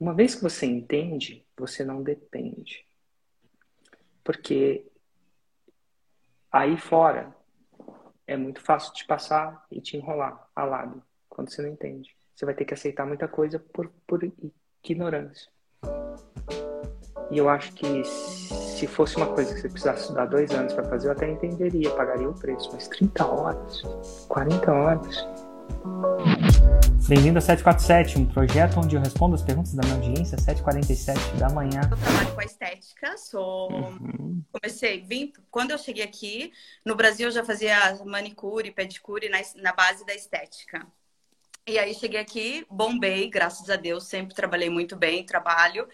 Uma vez que você entende, você não depende. Porque aí fora é muito fácil de passar e te enrolar a lado quando você não entende. Você vai ter que aceitar muita coisa por, por ignorância. E eu acho que se fosse uma coisa que você precisasse estudar dois anos para fazer, eu até entenderia, pagaria o preço. Mas 30 horas, 40 horas. Bem-vindo a 747, um projeto onde eu respondo as perguntas da minha audiência, 7h47 da manhã. Eu trabalho com a estética, sou. Uhum. Comecei, vim. Quando eu cheguei aqui, no Brasil eu já fazia manicure, pedicure na, na base da estética. E aí cheguei aqui, bombei, graças a Deus, sempre trabalhei muito bem, trabalho.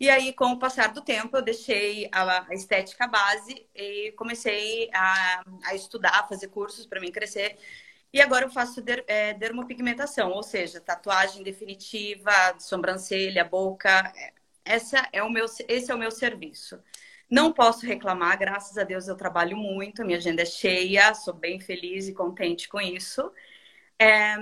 E aí, com o passar do tempo, eu deixei a, estética base e comecei a, a estudar, a fazer cursos para mim crescer. E agora eu faço der, é, dermopigmentação, ou seja, tatuagem definitiva, sobrancelha, boca. Essa é o meu, esse é o meu serviço. Não posso reclamar, graças a Deus eu trabalho muito, minha agenda é cheia, sou bem feliz e contente com isso. É,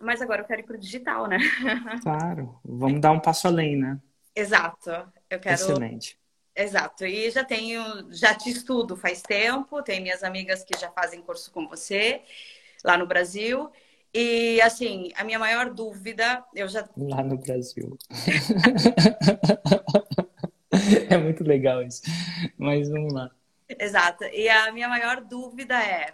mas agora eu quero ir para o digital, né? Claro, vamos dar um passo além, né? Exato. Eu quero. Excelente. Exato. E já tenho, já te estudo faz tempo, tem minhas amigas que já fazem curso com você lá no Brasil. E assim, a minha maior dúvida, eu já. Lá no Brasil. é muito legal isso. Mas vamos lá. Exato. E a minha maior dúvida é: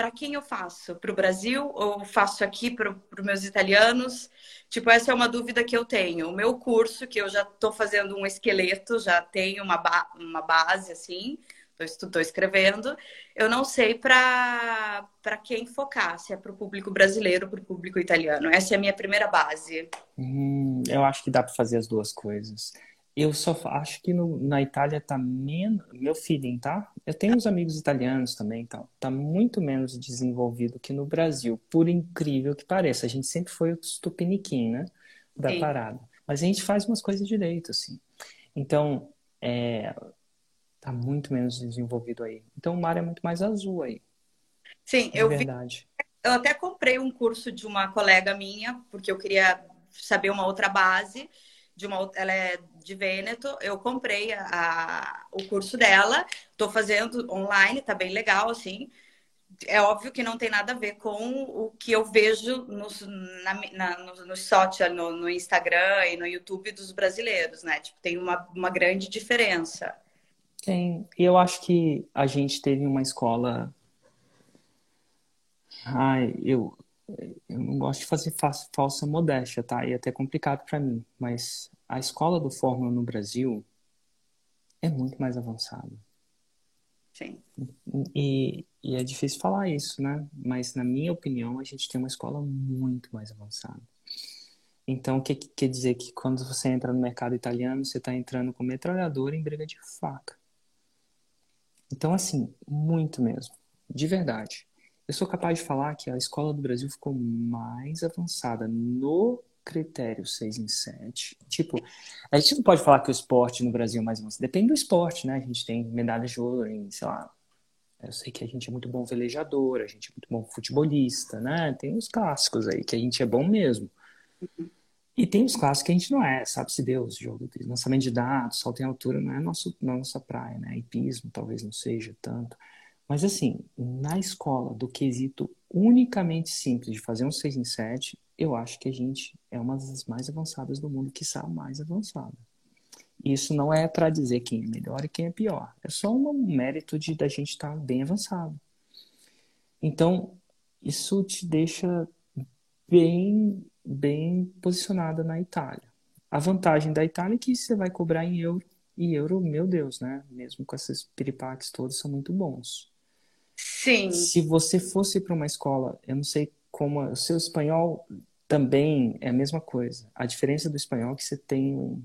para quem eu faço? Para o Brasil ou faço aqui para os meus italianos? Tipo, essa é uma dúvida que eu tenho. O meu curso, que eu já estou fazendo um esqueleto, já tenho uma, ba uma base assim, estou escrevendo. Eu não sei para quem focar, se é para o público brasileiro ou para o público italiano. Essa é a minha primeira base. Hum, eu acho que dá para fazer as duas coisas. Eu só acho que no, na Itália tá menos. Meu feeling, tá? Eu tenho uns amigos italianos também, então. Tá muito menos desenvolvido que no Brasil, por incrível que pareça. A gente sempre foi o tupiniquim, né? Da Sim. parada. Mas a gente faz umas coisas direito, assim. Então, é, tá muito menos desenvolvido aí. Então, o mar é muito mais azul aí. Sim, eu verdade. vi. Eu até comprei um curso de uma colega minha, porque eu queria saber uma outra base de uma ela é de Vêneto. Eu comprei a, a o curso dela, estou fazendo online, tá bem legal, assim. É óbvio que não tem nada a ver com o que eu vejo nos, na, na, no, no social, no, no, Instagram e no YouTube dos brasileiros, né? Tipo, tem uma, uma grande diferença. Tem. E eu acho que a gente teve uma escola. Ai, eu, eu não gosto de fazer falsa modéstia, tá? E é até complicado para mim, mas a escola do Fórmula no Brasil é muito mais avançada. Sim. E, e, é difícil falar isso, né? Mas, na minha opinião, a gente tem uma escola muito mais avançada. Então, o que, que quer dizer? Que quando você entra no mercado italiano, você está entrando com metralhadora em briga de faca. Então, assim, muito mesmo. De verdade. Eu sou capaz de falar que a escola do Brasil ficou mais avançada no critério 6 em 7. Tipo, a gente não pode falar que o esporte no Brasil é mais avançado. Depende do esporte, né? A gente tem medalhas de ouro em, sei lá. Eu sei que a gente é muito bom velejador, a gente é muito bom futebolista, né? Tem os clássicos aí que a gente é bom mesmo. E tem os clássicos que a gente não é, sabe-se Deus, jogo de lançamento de dados, salto em altura não é nosso, nossa praia, né? Hipismo talvez não seja tanto. Mas assim, na escola, do quesito unicamente simples de fazer um 6 em 7, eu acho que a gente é uma das mais avançadas do mundo, que a mais avançada. Isso não é para dizer quem é melhor e quem é pior. É só um mérito de da gente estar tá bem avançado. Então, isso te deixa bem, bem posicionada na Itália. A vantagem da Itália é que você vai cobrar em euro, e euro, meu Deus, né? Mesmo com esses piripaques todos, são muito bons. Sim. Se você fosse para uma escola, eu não sei como. O seu espanhol também é a mesma coisa. A diferença do espanhol é que você tem um,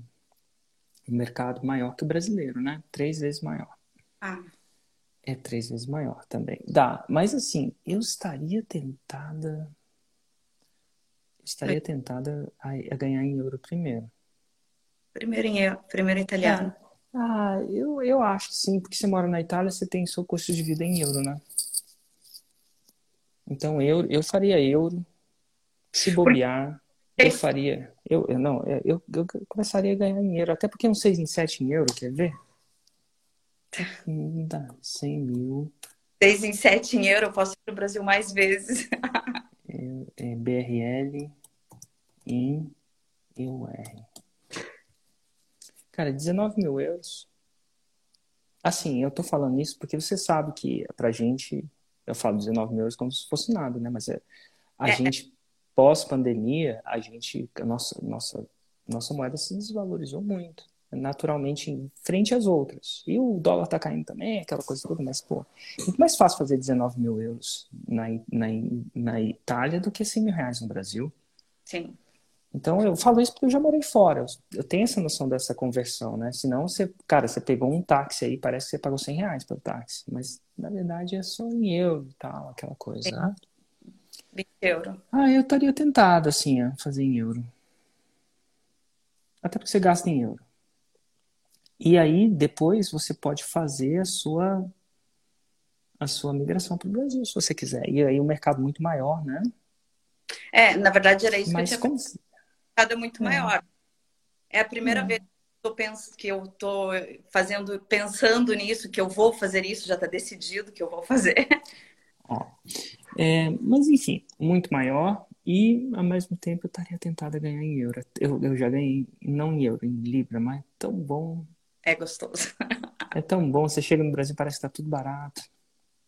um mercado maior que o brasileiro, né? Três vezes maior. Ah. É três vezes maior também. Dá. Mas assim, eu estaria tentada. Estaria tentada a, a ganhar em euro primeiro. Primeiro em euro, primeiro italiano. É. Ah, eu, eu acho que sim, porque você mora na Itália, você tem seu custo de vida em euro, né? Então eu, eu faria euro, se bobear. eu faria. Eu, eu não, é, eu, eu, começaria a ganhar dinheiro, até porque um 6 em 7 em euro, quer ver? Dá 100 mil. 6 em 7 em euro, eu posso ir para o Brasil mais vezes. é, é BRL em EUR. Cara, 19 mil euros. Assim, eu tô falando isso porque você sabe que pra gente, eu falo 19 mil euros como se fosse nada, né? Mas é, a é. gente, pós-pandemia, a gente, a nossa, nossa, nossa moeda se desvalorizou muito, naturalmente, em frente às outras. E o dólar tá caindo também, aquela coisa toda, mas, pô, é muito mais fácil fazer 19 mil euros na, na, na Itália do que 100 mil reais no Brasil. Sim. Então eu falo isso porque eu já morei fora. Eu tenho essa noção dessa conversão, né? Senão você, cara, você pegou um táxi aí, parece que você pagou 100 reais pelo táxi. Mas na verdade é só em euro e tal, aquela coisa, né? 20 euros. Ah, eu estaria tentado, assim, a fazer em euro. Até porque você gasta em euro. E aí, depois, você pode fazer a sua a sua migração para o Brasil, se você quiser. E aí o um mercado muito maior, né? É, na verdade era isso Mas que eu tinha... como mercado é muito é. maior. É a primeira é. vez que eu estou fazendo, pensando nisso, que eu vou fazer isso, já está decidido que eu vou fazer. Ó, é, mas enfim, muito maior e ao mesmo tempo eu estaria tentada a ganhar em euro. Eu, eu já ganhei, não em euro, em libra, mas tão bom. É gostoso. É tão bom. Você chega no Brasil parece que está tudo barato.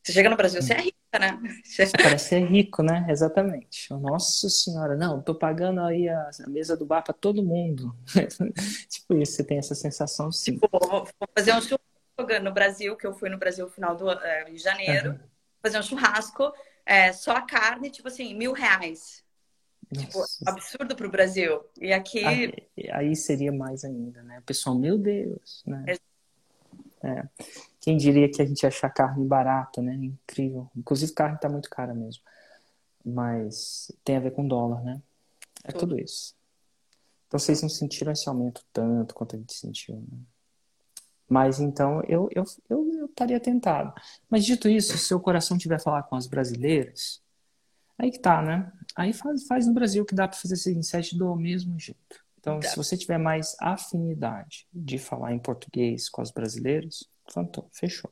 Você chega no Brasil, você é rica, né? Você parece ser rico, né? Exatamente. Nossa senhora, não, tô pagando aí a, mesa do bar para todo mundo. tipo isso, você tem essa sensação sim. Tipo, vou fazer um churrasco no Brasil, que eu fui no Brasil no final do é, de janeiro. Uhum. Fazer um churrasco, é, só a carne, tipo assim, mil reais. Tipo, absurdo pro Brasil. E aqui. Aí, aí, seria mais ainda, né? O pessoal, meu Deus, né? É. Quem diria que a gente ia achar carne barata, né? Incrível. Inclusive, carne está muito cara mesmo. Mas tem a ver com dólar, né? É tudo, tudo isso. Então, vocês não sentiram esse aumento tanto quanto a gente sentiu, né? Mas então eu, eu, eu, eu estaria tentado. Mas dito isso, se seu coração tiver falar com as brasileiras, aí que tá, né? Aí faz, faz no Brasil que dá para fazer esse inset do mesmo jeito. Então, se você tiver mais afinidade de falar em português com as brasileiras, Fantou, fechou.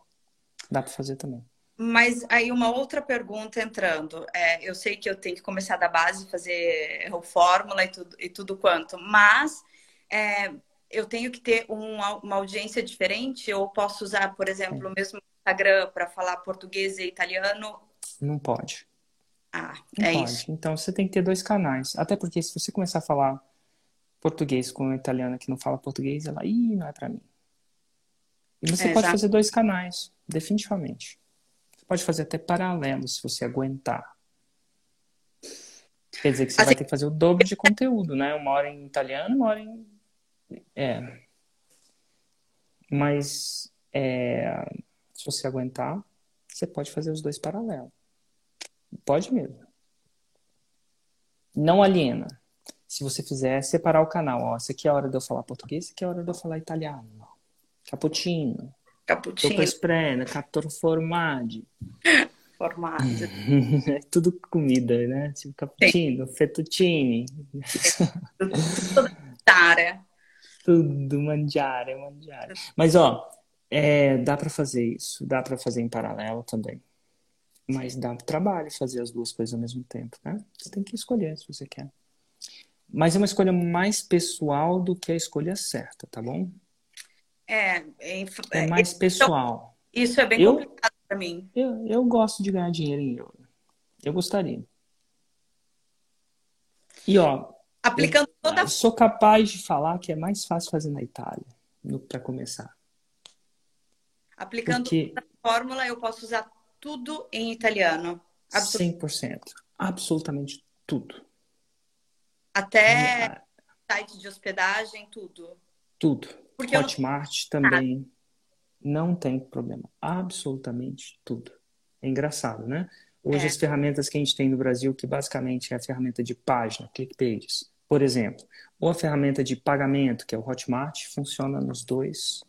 Dá para fazer também. Mas aí uma outra pergunta entrando. É, eu sei que eu tenho que começar da base, fazer o fórmula e tudo, e tudo quanto, mas é, eu tenho que ter um, uma audiência diferente ou posso usar, por exemplo, é. o mesmo Instagram para falar português e italiano? Não pode. Ah, Não é pode. isso. Então você tem que ter dois canais. Até porque se você começar a falar português com uma italiana que não fala português, ela, ih, não é para mim. E você é, pode fazer dois canais, definitivamente. Você pode fazer até paralelo, se você aguentar. Quer dizer que você assim, vai ter que fazer o dobro de conteúdo, né? Uma hora em italiano, uma hora em. É. Mas é, se você aguentar, você pode fazer os dois paralelos. Pode mesmo. Não aliena. Se você fizer, separar o canal. Ó, essa aqui é a hora de eu falar português, essa aqui é a hora de eu falar italiano. Cappuccino. Cappuccino. Sopa esprena, captor formaggi. Formaggi. é tudo comida, né? Tipo cappuccino, Sim. fettuccine. Tudo mangiare. Tudo mangiare, mangiare. Mas, ó, é, dá para fazer isso. Dá para fazer em paralelo também. Mas dá trabalho fazer as duas coisas ao mesmo tempo, né? Você tem que escolher se você quer. Mas é uma escolha mais pessoal do que a escolha certa, tá bom? É, é, é mais pessoal. Isso é bem eu, complicado para mim. Eu, eu gosto de ganhar dinheiro em euro. Eu gostaria. E ó, aplicando eu, toda eu sou capaz de falar que é mais fácil fazer na Itália para começar. Aplicando Porque... a fórmula, eu posso usar tudo em italiano. Absolut... 100%. Absolutamente tudo. Até é... site de hospedagem, tudo. Tudo. Porque Hotmart não... também não tem problema. Absolutamente tudo. É engraçado, né? Hoje é. as ferramentas que a gente tem no Brasil, que basicamente é a ferramenta de página, ClickPages, por exemplo, ou a ferramenta de pagamento, que é o Hotmart, funciona nos dois.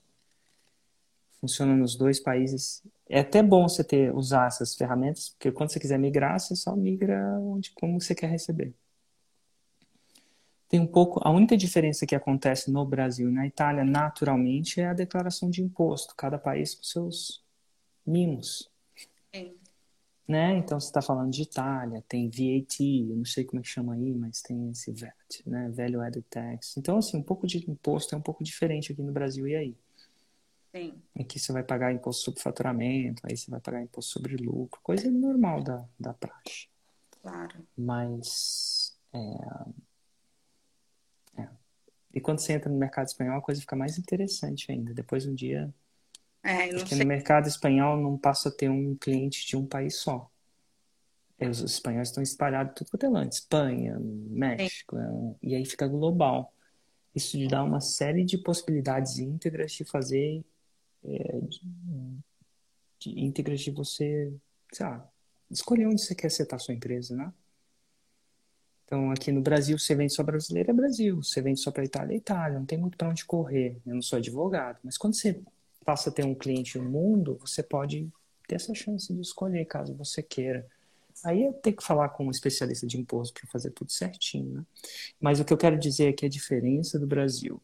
Funciona nos dois países. É até bom você ter usar essas ferramentas, porque quando você quiser migrar, você só migra onde como você quer receber. Tem um pouco. A única diferença que acontece no Brasil e na Itália, naturalmente, é a declaração de imposto. Cada país com seus mimos. Sim. Né? Então, você está falando de Itália, tem VAT, eu não sei como é que chama aí, mas tem esse VAT, né? Value Added Tax. Então, assim, um pouco de imposto é um pouco diferente aqui no Brasil e aí. Sim. Aqui você vai pagar imposto sobre faturamento, aí você vai pagar imposto sobre lucro, coisa normal da, da praxe. Claro. Mas. É... É. E quando você entra no mercado espanhol, a coisa fica mais interessante ainda. Depois um dia. É, porque sei. no mercado espanhol não passa a ter um cliente de um país só. Os espanhóis estão espalhados tudo quanto é lado. Espanha, México, é, e aí fica global. Isso te dá uma série de possibilidades íntegras de fazer é, de, de íntegras de você, sei lá, escolher onde você quer setar a sua empresa, né? Então, aqui no Brasil, você vende só brasileiro, é Brasil. Você vende só para Itália, é Itália. Não tem muito para onde correr. Eu não sou advogado. Mas quando você passa a ter um cliente no mundo, você pode ter essa chance de escolher, caso você queira. Aí é ter que falar com um especialista de imposto para fazer tudo certinho, né? Mas o que eu quero dizer é que a diferença do Brasil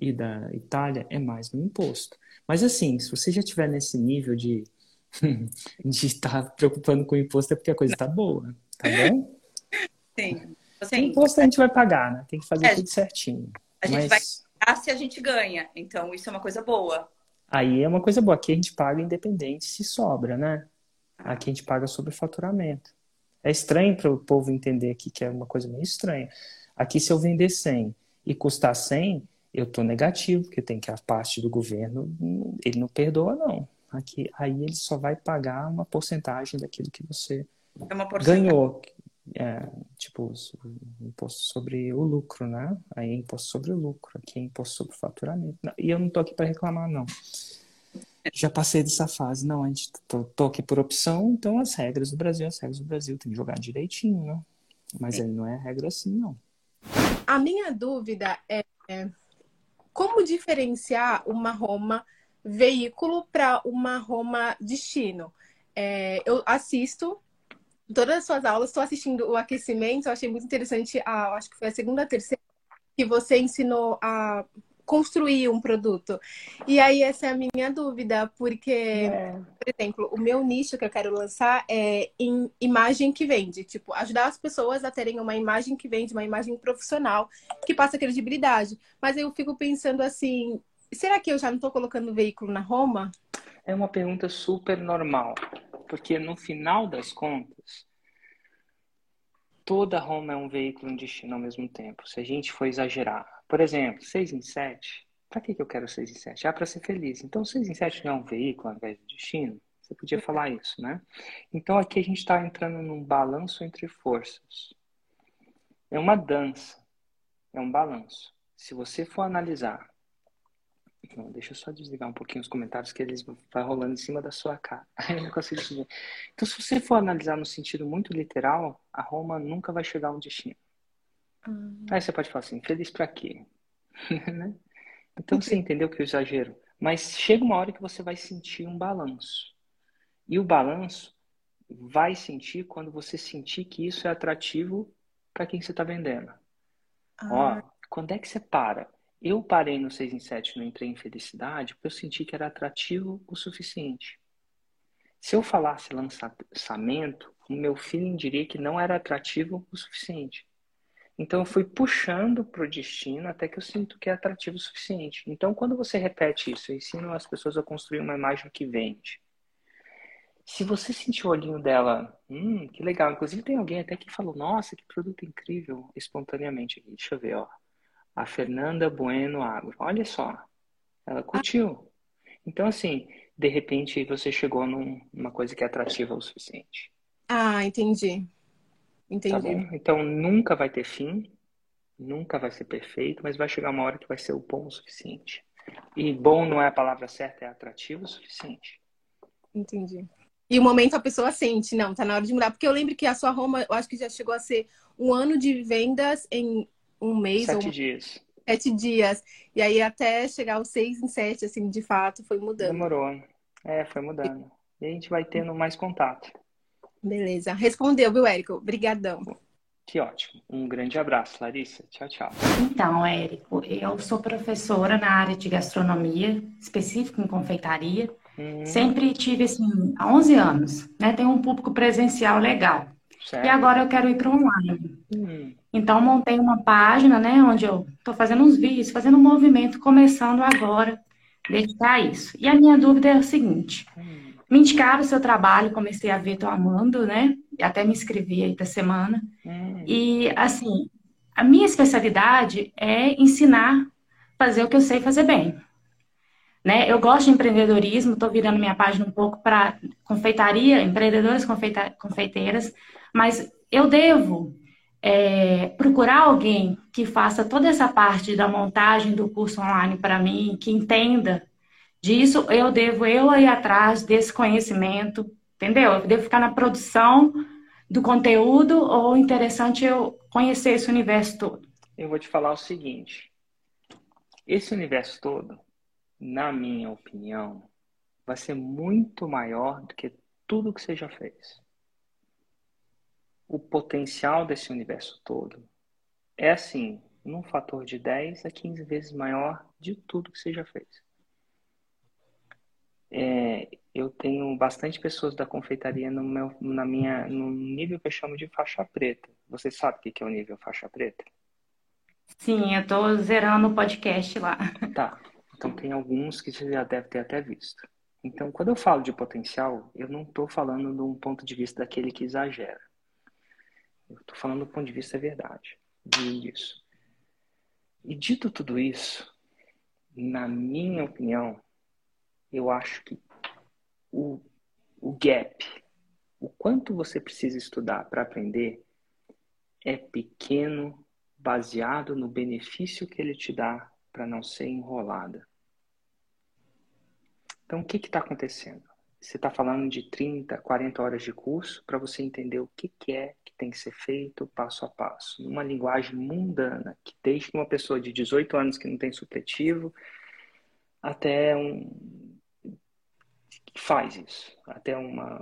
e da Itália é mais no imposto. Mas assim, se você já estiver nesse nível de de estar tá preocupando com o imposto é porque a coisa está boa, tá bom? Sim. Assim, imposto a gente vai pagar, né? Tem que fazer é, tudo certinho. A gente Mas... vai pagar se a gente ganha, então isso é uma coisa boa. Aí é uma coisa boa. Aqui a gente paga independente se sobra, né? Ah. Aqui a gente paga sobre faturamento. É estranho para o povo entender aqui que é uma coisa meio estranha. Aqui, se eu vender 100 e custar 100, eu estou negativo, porque tem que a parte do governo, ele não perdoa, não. Aqui, aí ele só vai pagar uma porcentagem daquilo que você é ganhou. É, tipo, imposto sobre o lucro, né? Aí é imposto sobre o lucro, aqui é imposto sobre o faturamento. E eu não tô aqui para reclamar, não. Já passei dessa fase. Não, a gente tô, tô, aqui por opção, então as regras do Brasil, as regras do Brasil tem que jogar direitinho, né? Mas ele não é regra assim, não. A minha dúvida é como diferenciar uma Roma veículo para uma Roma destino? É, eu assisto todas as suas aulas, estou assistindo o aquecimento, eu achei muito interessante, a, acho que foi a segunda, a terceira, que você ensinou a construir um produto. E aí essa é a minha dúvida, porque, é. por exemplo, o meu nicho que eu quero lançar é em imagem que vende, tipo, ajudar as pessoas a terem uma imagem que vende, uma imagem profissional que passa credibilidade. Mas eu fico pensando assim, será que eu já não estou colocando o veículo na Roma? É uma pergunta super normal, porque no final das contas, toda Roma é um veículo e um destino ao mesmo tempo. Se a gente for exagerar, por exemplo, 6 em 7. Para que, que eu quero 6 em 7? Ah, para ser feliz. Então, 6 em 7 não é um veículo ao invés do destino? Você podia falar isso, né? Então, aqui a gente está entrando num balanço entre forças. É uma dança. É um balanço. Se você for analisar. Não, deixa eu só desligar um pouquinho os comentários que eles vão rolando em cima da sua cara. eu não consigo ver. Então, se você for analisar no sentido muito literal, a Roma nunca vai chegar a um destino. Hum. Aí você pode falar assim, feliz para quê? Né? então você entendeu que eu exagero. Mas chega uma hora que você vai sentir um balanço. E o balanço vai sentir quando você sentir que isso é atrativo para quem você está vendendo. Ah. Ó, quando é que você para? Eu parei no 6 em 7 não entrei em felicidade porque eu senti que era atrativo o suficiente. Se eu falasse lançamento, o meu feeling diria que não era atrativo o suficiente. Então eu fui puxando para o destino até que eu sinto que é atrativo o suficiente. Então quando você repete isso, eu ensino as pessoas a construir uma imagem que vende. Se você sentir o olhinho dela, hum, que legal. Inclusive tem alguém até que falou, nossa, que produto incrível, espontaneamente. Deixa eu ver, ó. A Fernanda Bueno Agro. Olha só, ela curtiu. Então assim, de repente você chegou num, numa coisa que é atrativa o suficiente. Ah, entendi. Entendi. Tá então nunca vai ter fim, nunca vai ser perfeito, mas vai chegar uma hora que vai ser o bom o suficiente. E bom não é a palavra certa, é atrativo o suficiente. Entendi. E o momento a pessoa sente, não, tá na hora de mudar. Porque eu lembro que a sua Roma, eu acho que já chegou a ser um ano de vendas em um mês. Sete ou... dias. Sete dias. E aí até chegar aos seis em sete, assim, de fato, foi mudando. Demorou. É, foi mudando. E a gente vai tendo mais contato. Beleza. Respondeu, viu, Érico? Obrigadão. Que ótimo. Um grande abraço, Larissa. Tchau, tchau. Então, Érico, eu sou professora na área de gastronomia, específico em confeitaria. Hum. Sempre tive, assim, há 11 anos, né? Tenho um público presencial legal. Certo. E agora eu quero ir para online. Hum. Então, montei uma página, né? Onde eu estou fazendo uns vídeos, fazendo um movimento, começando agora, dedicar a isso. E a minha dúvida é o seguinte. Hum. Me indicaram o seu trabalho, comecei a ver, tô amando, né? Até me inscrevi aí da semana. Hum. E, assim, a minha especialidade é ensinar fazer o que eu sei fazer bem. Né? Eu gosto de empreendedorismo, estou virando minha página um pouco para confeitaria, empreendedores confeita confeiteiras, mas eu devo é, procurar alguém que faça toda essa parte da montagem do curso online para mim, que entenda disso, eu devo eu ir atrás desse conhecimento, entendeu? Eu devo ficar na produção do conteúdo ou interessante eu conhecer esse universo todo? Eu vou te falar o seguinte: esse universo todo, na minha opinião, vai ser muito maior do que tudo que você já fez. O potencial desse universo todo é assim, num fator de 10 a 15 vezes maior de tudo que você já fez. É, eu tenho bastante pessoas da confeitaria no meu, na minha, no nível que eu chamo de faixa preta. Você sabe o que é o nível faixa preta? Sim, eu estou zerando o podcast lá. Tá. Então tem alguns que você já deve ter até visto. Então, quando eu falo de potencial, eu não estou falando de um ponto de vista daquele que exagera. Eu estou falando do ponto de vista verdade disso. E dito tudo isso, na minha opinião, eu acho que o, o gap, o quanto você precisa estudar para aprender, é pequeno, baseado no benefício que ele te dá para não ser enrolada. Então, o que está acontecendo? Você está falando de 30, 40 horas de curso para você entender o que, que é que tem que ser feito passo a passo, numa linguagem mundana, que desde uma pessoa de 18 anos que não tem supletivo até um faz isso. Até uma.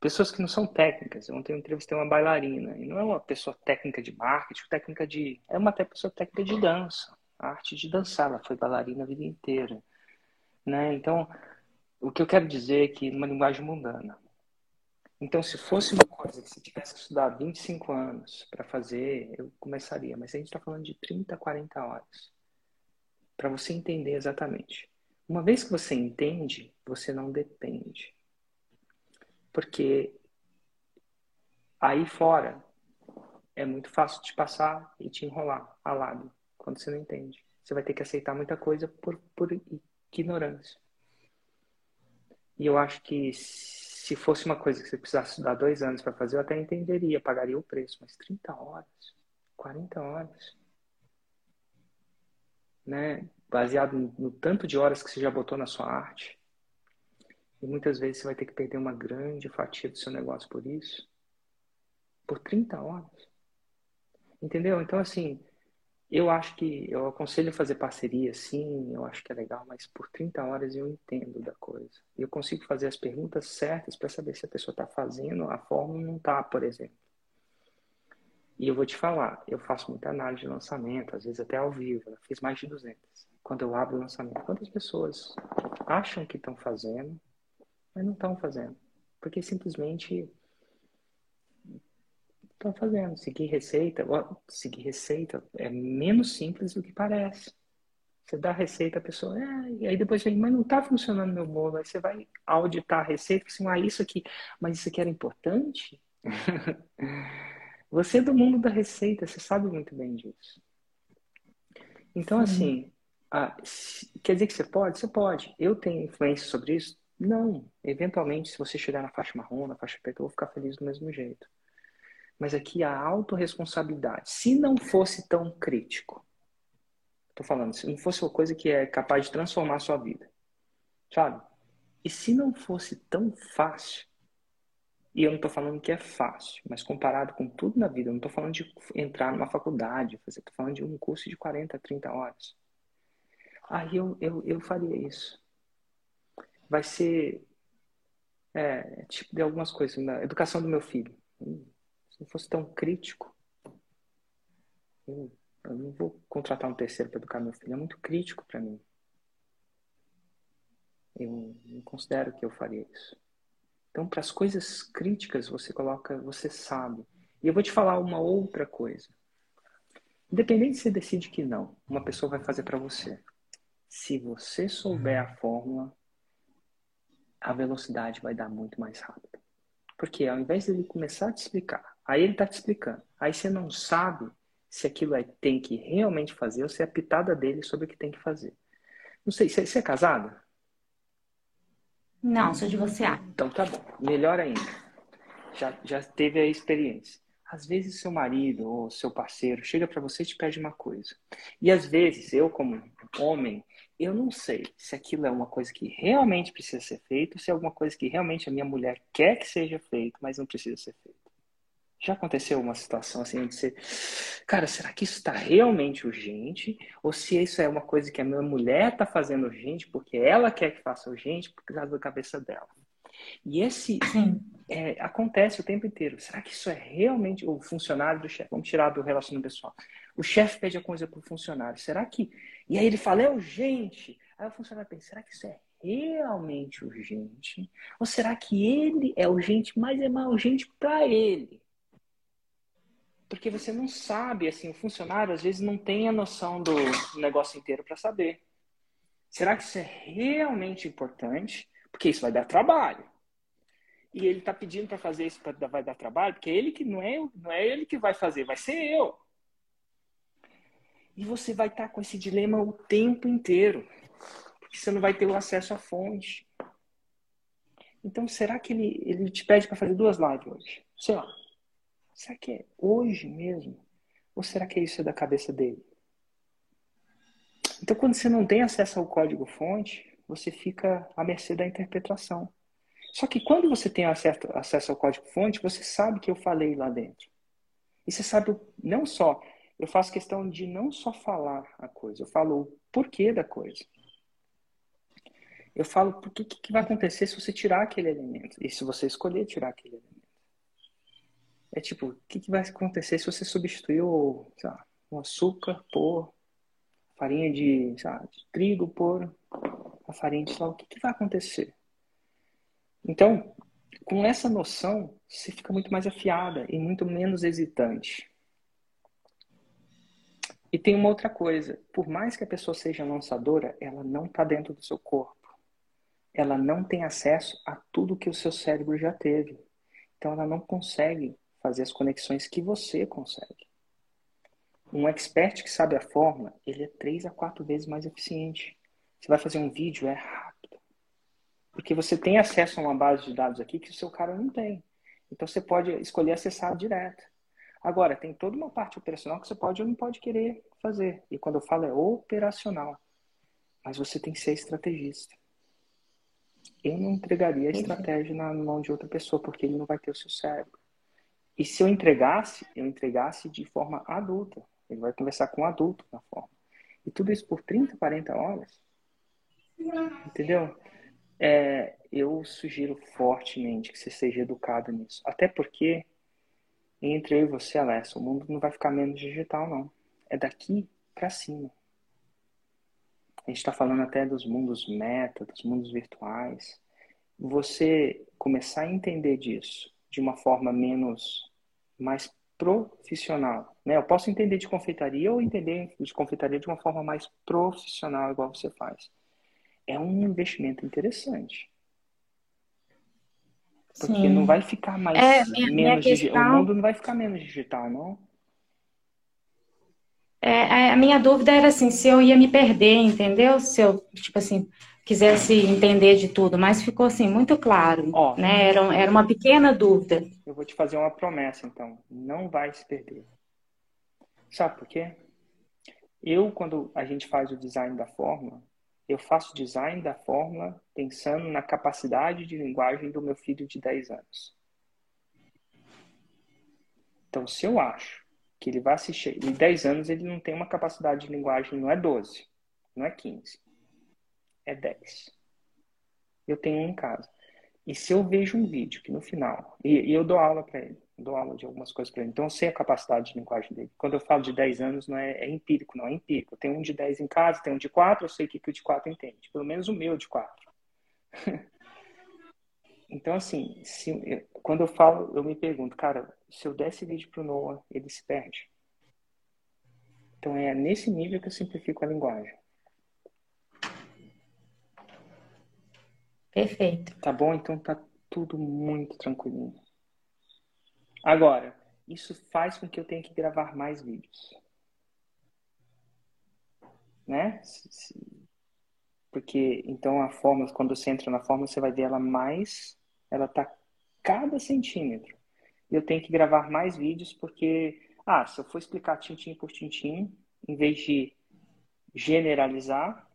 Pessoas que não são técnicas. Ontem eu entrevistei uma bailarina, e não é uma pessoa técnica de marketing, técnica de. É uma até pessoa técnica de dança, a arte de dançar. Ela foi bailarina a vida inteira. Né? Então, o que eu quero dizer é que, numa linguagem mundana. Então, se fosse uma coisa que você tivesse que estudar 25 anos para fazer, eu começaria. Mas a gente está falando de 30, 40 horas. Para você entender exatamente. Uma vez que você entende, você não depende. Porque aí fora é muito fácil te passar e te enrolar a lado quando você não entende. Você vai ter que aceitar muita coisa por, por ignorância. E eu acho que se fosse uma coisa que você precisasse estudar dois anos para fazer, eu até entenderia, pagaria o preço. Mas 30 horas, 40 horas, né? Baseado no, tanto de horas que você já botou na sua arte. E muitas vezes você vai ter que perder uma grande fatia do seu negócio por isso. Por 30 horas. Entendeu? Então, assim, eu acho que eu aconselho fazer parceria, sim, eu acho que é legal, mas por 30 horas eu entendo da coisa. Eu consigo fazer as perguntas certas para saber se a pessoa está fazendo a forma ou não está, por exemplo. E eu vou te falar, eu faço muita análise de lançamento, às vezes até ao vivo, eu fiz mais de 200 quando eu abro o lançamento. Quantas pessoas acham que estão fazendo, mas não estão fazendo? Porque simplesmente estão fazendo. Seguir receita, seguir receita é menos simples do que parece. Você dá a receita, a pessoa, é, e aí depois vem, mas não está funcionando meu bolo. Aí você vai auditar a receita, assim, ah, isso aqui, mas isso aqui era importante? você é do mundo da receita, você sabe muito bem disso. Então, assim, ah, quer dizer que você pode? Você pode. Eu tenho influência sobre isso? Não. Eventualmente, se você chegar na faixa marrom, na faixa preta, eu vou ficar feliz do mesmo jeito. Mas aqui a autorresponsabilidade. Se não fosse tão crítico, tô falando, se não fosse uma coisa que é capaz de transformar a sua vida, sabe? E se não fosse tão fácil, e eu não estou falando que é fácil, mas comparado com tudo na vida, eu não estou falando de entrar numa faculdade, estou falando de um curso de 40, 30 horas. Aí eu, eu, eu faria isso. Vai ser é, tipo de algumas coisas. Na educação do meu filho. Se não fosse tão crítico, Eu, eu não vou contratar um terceiro para educar meu filho, é muito crítico para mim. Eu não considero que eu faria isso. Então, para as coisas críticas, você coloca, você sabe. E eu vou te falar uma outra coisa. Independente se você decide que não, uma pessoa vai fazer para você. Se você souber a fórmula, a velocidade vai dar muito mais rápido. Porque ao invés de ele começar a te explicar, aí ele está te explicando, aí você não sabe se aquilo é, tem que realmente fazer ou se é a pitada dele sobre o que tem que fazer. Não sei, você é casada? Não, sou divorciada. Então tá bom, melhor ainda. Já, já teve a experiência. Às vezes seu marido ou seu parceiro chega para você e te pede uma coisa. E às vezes eu como homem, eu não sei se aquilo é uma coisa que realmente precisa ser feito, se é alguma coisa que realmente a minha mulher quer que seja feito, mas não precisa ser feito. Já aconteceu uma situação assim de ser, cara, será que isso está realmente urgente? Ou se isso é uma coisa que a minha mulher está fazendo urgente porque ela quer que faça urgente por causa da cabeça dela? E esse é, acontece o tempo inteiro. Será que isso é realmente o funcionário do chefe? Vamos tirar do relacionamento pessoal. O chefe pede a coisa para o funcionário. Será que. E aí ele fala, é urgente. Aí o funcionário pensa, será que isso é realmente urgente? Ou será que ele é urgente, mas é mais urgente para ele? Porque você não sabe, assim, o funcionário às vezes não tem a noção do negócio inteiro para saber. Será que isso é realmente importante? Porque isso vai dar trabalho e ele está pedindo para fazer isso para vai dar trabalho, porque é ele que não é, não é ele que vai fazer, vai ser eu. E você vai estar tá com esse dilema o tempo inteiro, porque você não vai ter o acesso à fonte. Então, será que ele, ele te pede para fazer duas lives hoje? Sei lá. Será que é hoje mesmo? Ou será que é isso da cabeça dele? Então, quando você não tem acesso ao código-fonte, você fica à mercê da interpretação. Só que quando você tem acesso, acesso ao código-fonte, você sabe que eu falei lá dentro. E você sabe, não só, eu faço questão de não só falar a coisa, eu falo o porquê da coisa. Eu falo o que, que vai acontecer se você tirar aquele elemento. E se você escolher tirar aquele elemento. É tipo, o que, que vai acontecer se você substituir o, lá, o açúcar por farinha de, lá, de trigo por a farinha de sal? O que, que vai acontecer? Então, com essa noção, você fica muito mais afiada e muito menos hesitante. E tem uma outra coisa: por mais que a pessoa seja lançadora, ela não está dentro do seu corpo. Ela não tem acesso a tudo que o seu cérebro já teve. Então, ela não consegue fazer as conexões que você consegue. Um expert que sabe a forma, ele é três a quatro vezes mais eficiente. Você vai fazer um vídeo, é porque você tem acesso a uma base de dados aqui que o seu cara não tem. Então você pode escolher acessar direto. Agora, tem toda uma parte operacional que você pode ou não pode querer fazer. E quando eu falo é operacional. Mas você tem que ser estrategista. Eu não entregaria a estratégia na mão de outra pessoa, porque ele não vai ter o seu cérebro. E se eu entregasse, eu entregasse de forma adulta. Ele vai conversar com um adulto na forma. E tudo isso por 30, 40 horas. Entendeu? É, eu sugiro fortemente que você seja educado nisso. Até porque, entre eu e você, Alessa, o mundo não vai ficar menos digital, não. É daqui para cima. A gente está falando até dos mundos meta, dos mundos virtuais. Você começar a entender disso de uma forma menos, mais profissional. Né? Eu posso entender de confeitaria ou entender de confeitaria de uma forma mais profissional, igual você faz é um investimento interessante. Porque Sim. não vai ficar mais é, minha, menos minha questão... o mundo não vai ficar menos digital, não? É, a minha dúvida era assim, se eu ia me perder, entendeu? Se eu, tipo assim, quisesse entender de tudo, mas ficou assim muito claro, Ó, né? Era, era uma pequena dúvida. Eu vou te fazer uma promessa, então, não vai se perder. Sabe por quê? Eu, quando a gente faz o design da fórmula, eu faço design da fórmula pensando na capacidade de linguagem do meu filho de 10 anos. Então, se eu acho que ele vai assistir, em 10 anos ele não tem uma capacidade de linguagem, não é 12, não é 15, é 10. Eu tenho um em casa. E se eu vejo um vídeo que no final, e, e eu dou aula para ele, dou aula de algumas coisas para ele. Então, eu sei a capacidade de linguagem dele. Quando eu falo de 10 anos, não é, é empírico, não é empírico. Tem um de 10 em casa, tem um de 4, eu sei que, que o de 4 entende. Pelo menos o meu de 4. então, assim, se, quando eu falo, eu me pergunto, cara, se eu desse vídeo pro Noah, ele se perde. Então, é nesse nível que eu simplifico a linguagem. Perfeito. Tá bom? Então tá tudo muito tranquilinho. Agora, isso faz com que eu tenha que gravar mais vídeos. Né? Porque então a forma, quando você entra na forma, você vai ver ela mais, ela tá cada centímetro. Eu tenho que gravar mais vídeos porque, ah, se eu for explicar tintim por tintim, em vez de generalizar,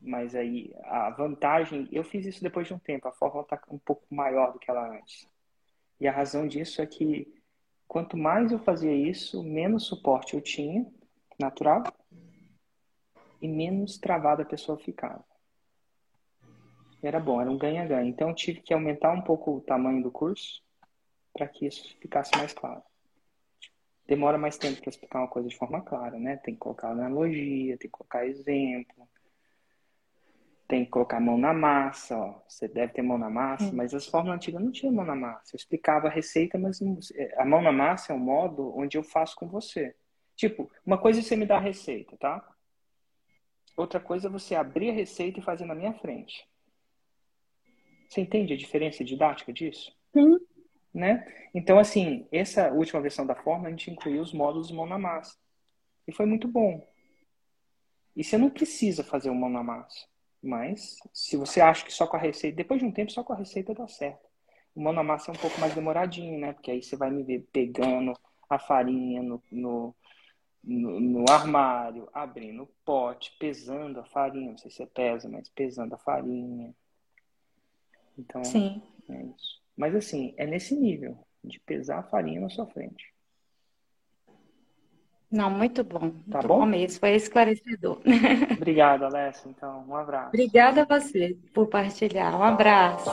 mas aí a vantagem, eu fiz isso depois de um tempo, a fórmula está um pouco maior do que ela antes. E a razão disso é que quanto mais eu fazia isso, menos suporte eu tinha, natural, e menos travada a pessoa ficava. Era bom, era um ganha-ganha. Então eu tive que aumentar um pouco o tamanho do curso para que isso ficasse mais claro. Demora mais tempo para explicar uma coisa de forma clara, né? Tem que colocar analogia, tem que colocar exemplo, tem que colocar a mão na massa, ó. Você deve ter mão na massa, mas as fórmulas antigas não tinham mão na massa. Eu explicava a receita, mas é, a mão na massa é um modo onde eu faço com você. Tipo, uma coisa é você me dá a receita, tá? Outra coisa é você abrir a receita e fazer na minha frente. Você entende a diferença didática disso? Sim. Né? Então, assim, essa última versão da fórmula, a gente incluiu os módulos mão na massa. E foi muito bom. E você não precisa fazer o mão na massa. Mas, se você acha que só com a receita, depois de um tempo, só com a receita dá certo. O mão na massa é um pouco mais demoradinho, né? Porque aí você vai me ver pegando a farinha no, no, no, no armário, abrindo o pote, pesando a farinha. Não sei se você pesa, mas pesando a farinha. Então, Sim. é isso. Mas assim, é nesse nível de pesar a farinha na sua frente. Não, muito bom. Tá muito bom? bom mesmo, foi esclarecedor. Obrigado, Alessa. Então, um abraço. Obrigada a você por partilhar. Um abraço.